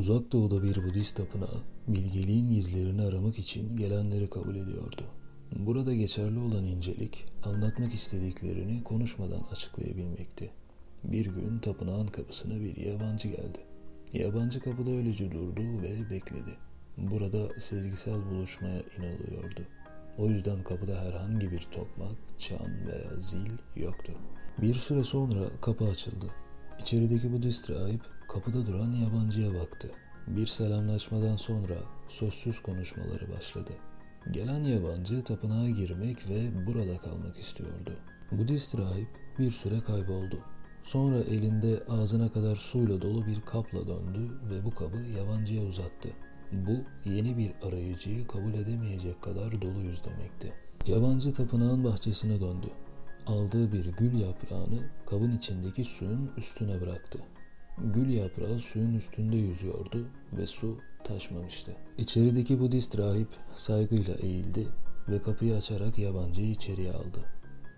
Uzak doğuda bir Budist tapınağı, bilgeliğin gizlerini aramak için gelenleri kabul ediyordu. Burada geçerli olan incelik, anlatmak istediklerini konuşmadan açıklayabilmekti. Bir gün tapınağın kapısına bir yabancı geldi. Yabancı kapıda öylece durdu ve bekledi. Burada sezgisel buluşmaya inanılıyordu. O yüzden kapıda herhangi bir tokmak, çan veya zil yoktu. Bir süre sonra kapı açıldı. İçerideki Budist rahip kapıda duran yabancıya baktı. Bir selamlaşmadan sonra sözsüz konuşmaları başladı. Gelen yabancı tapınağa girmek ve burada kalmak istiyordu. Budist rahip bir süre kayboldu. Sonra elinde ağzına kadar suyla dolu bir kapla döndü ve bu kabı yabancıya uzattı. Bu yeni bir arayıcıyı kabul edemeyecek kadar doluyuz demekti. Yabancı tapınağın bahçesine döndü. Aldığı bir gül yaprağını kabın içindeki suyun üstüne bıraktı. Gül yaprağı suyun üstünde yüzüyordu ve su taşmamıştı. İçerideki Budist rahip saygıyla eğildi ve kapıyı açarak yabancıyı içeriye aldı.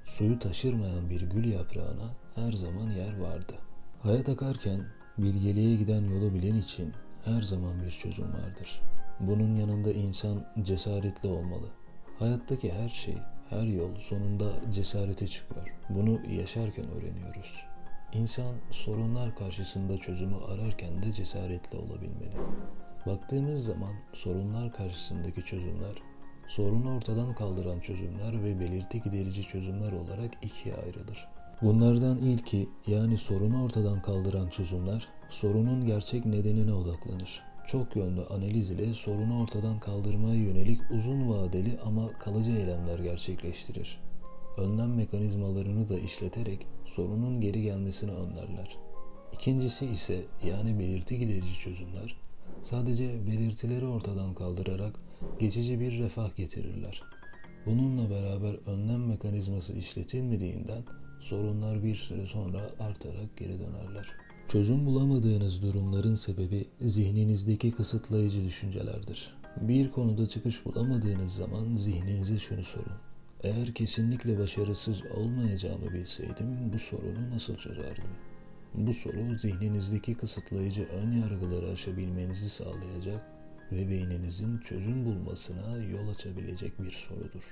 Suyu taşırmayan bir gül yaprağına her zaman yer vardı. Hayat akarken bilgeliğe giden yolu bilen için her zaman bir çözüm vardır. Bunun yanında insan cesaretli olmalı. Hayattaki her şey, her yol sonunda cesarete çıkıyor. Bunu yaşarken öğreniyoruz. İnsan sorunlar karşısında çözümü ararken de cesaretli olabilmeli. Baktığımız zaman sorunlar karşısındaki çözümler, sorunu ortadan kaldıran çözümler ve belirti giderici çözümler olarak ikiye ayrılır. Bunlardan ilki yani sorunu ortadan kaldıran çözümler sorunun gerçek nedenine odaklanır. Çok yönlü analiz ile sorunu ortadan kaldırmaya yönelik uzun vadeli ama kalıcı eylemler gerçekleştirir. Önlem mekanizmalarını da işleterek sorunun geri gelmesini önlerler. İkincisi ise yani belirti giderici çözümler sadece belirtileri ortadan kaldırarak geçici bir refah getirirler. Bununla beraber önlem mekanizması işletilmediğinden sorunlar bir süre sonra artarak geri dönerler. Çözüm bulamadığınız durumların sebebi zihninizdeki kısıtlayıcı düşüncelerdir. Bir konuda çıkış bulamadığınız zaman zihninize şunu sorun. Eğer kesinlikle başarısız olmayacağımı bilseydim bu sorunu nasıl çözerdim? Bu soru zihninizdeki kısıtlayıcı ön yargıları aşabilmenizi sağlayacak ve beyninizin çözüm bulmasına yol açabilecek bir sorudur.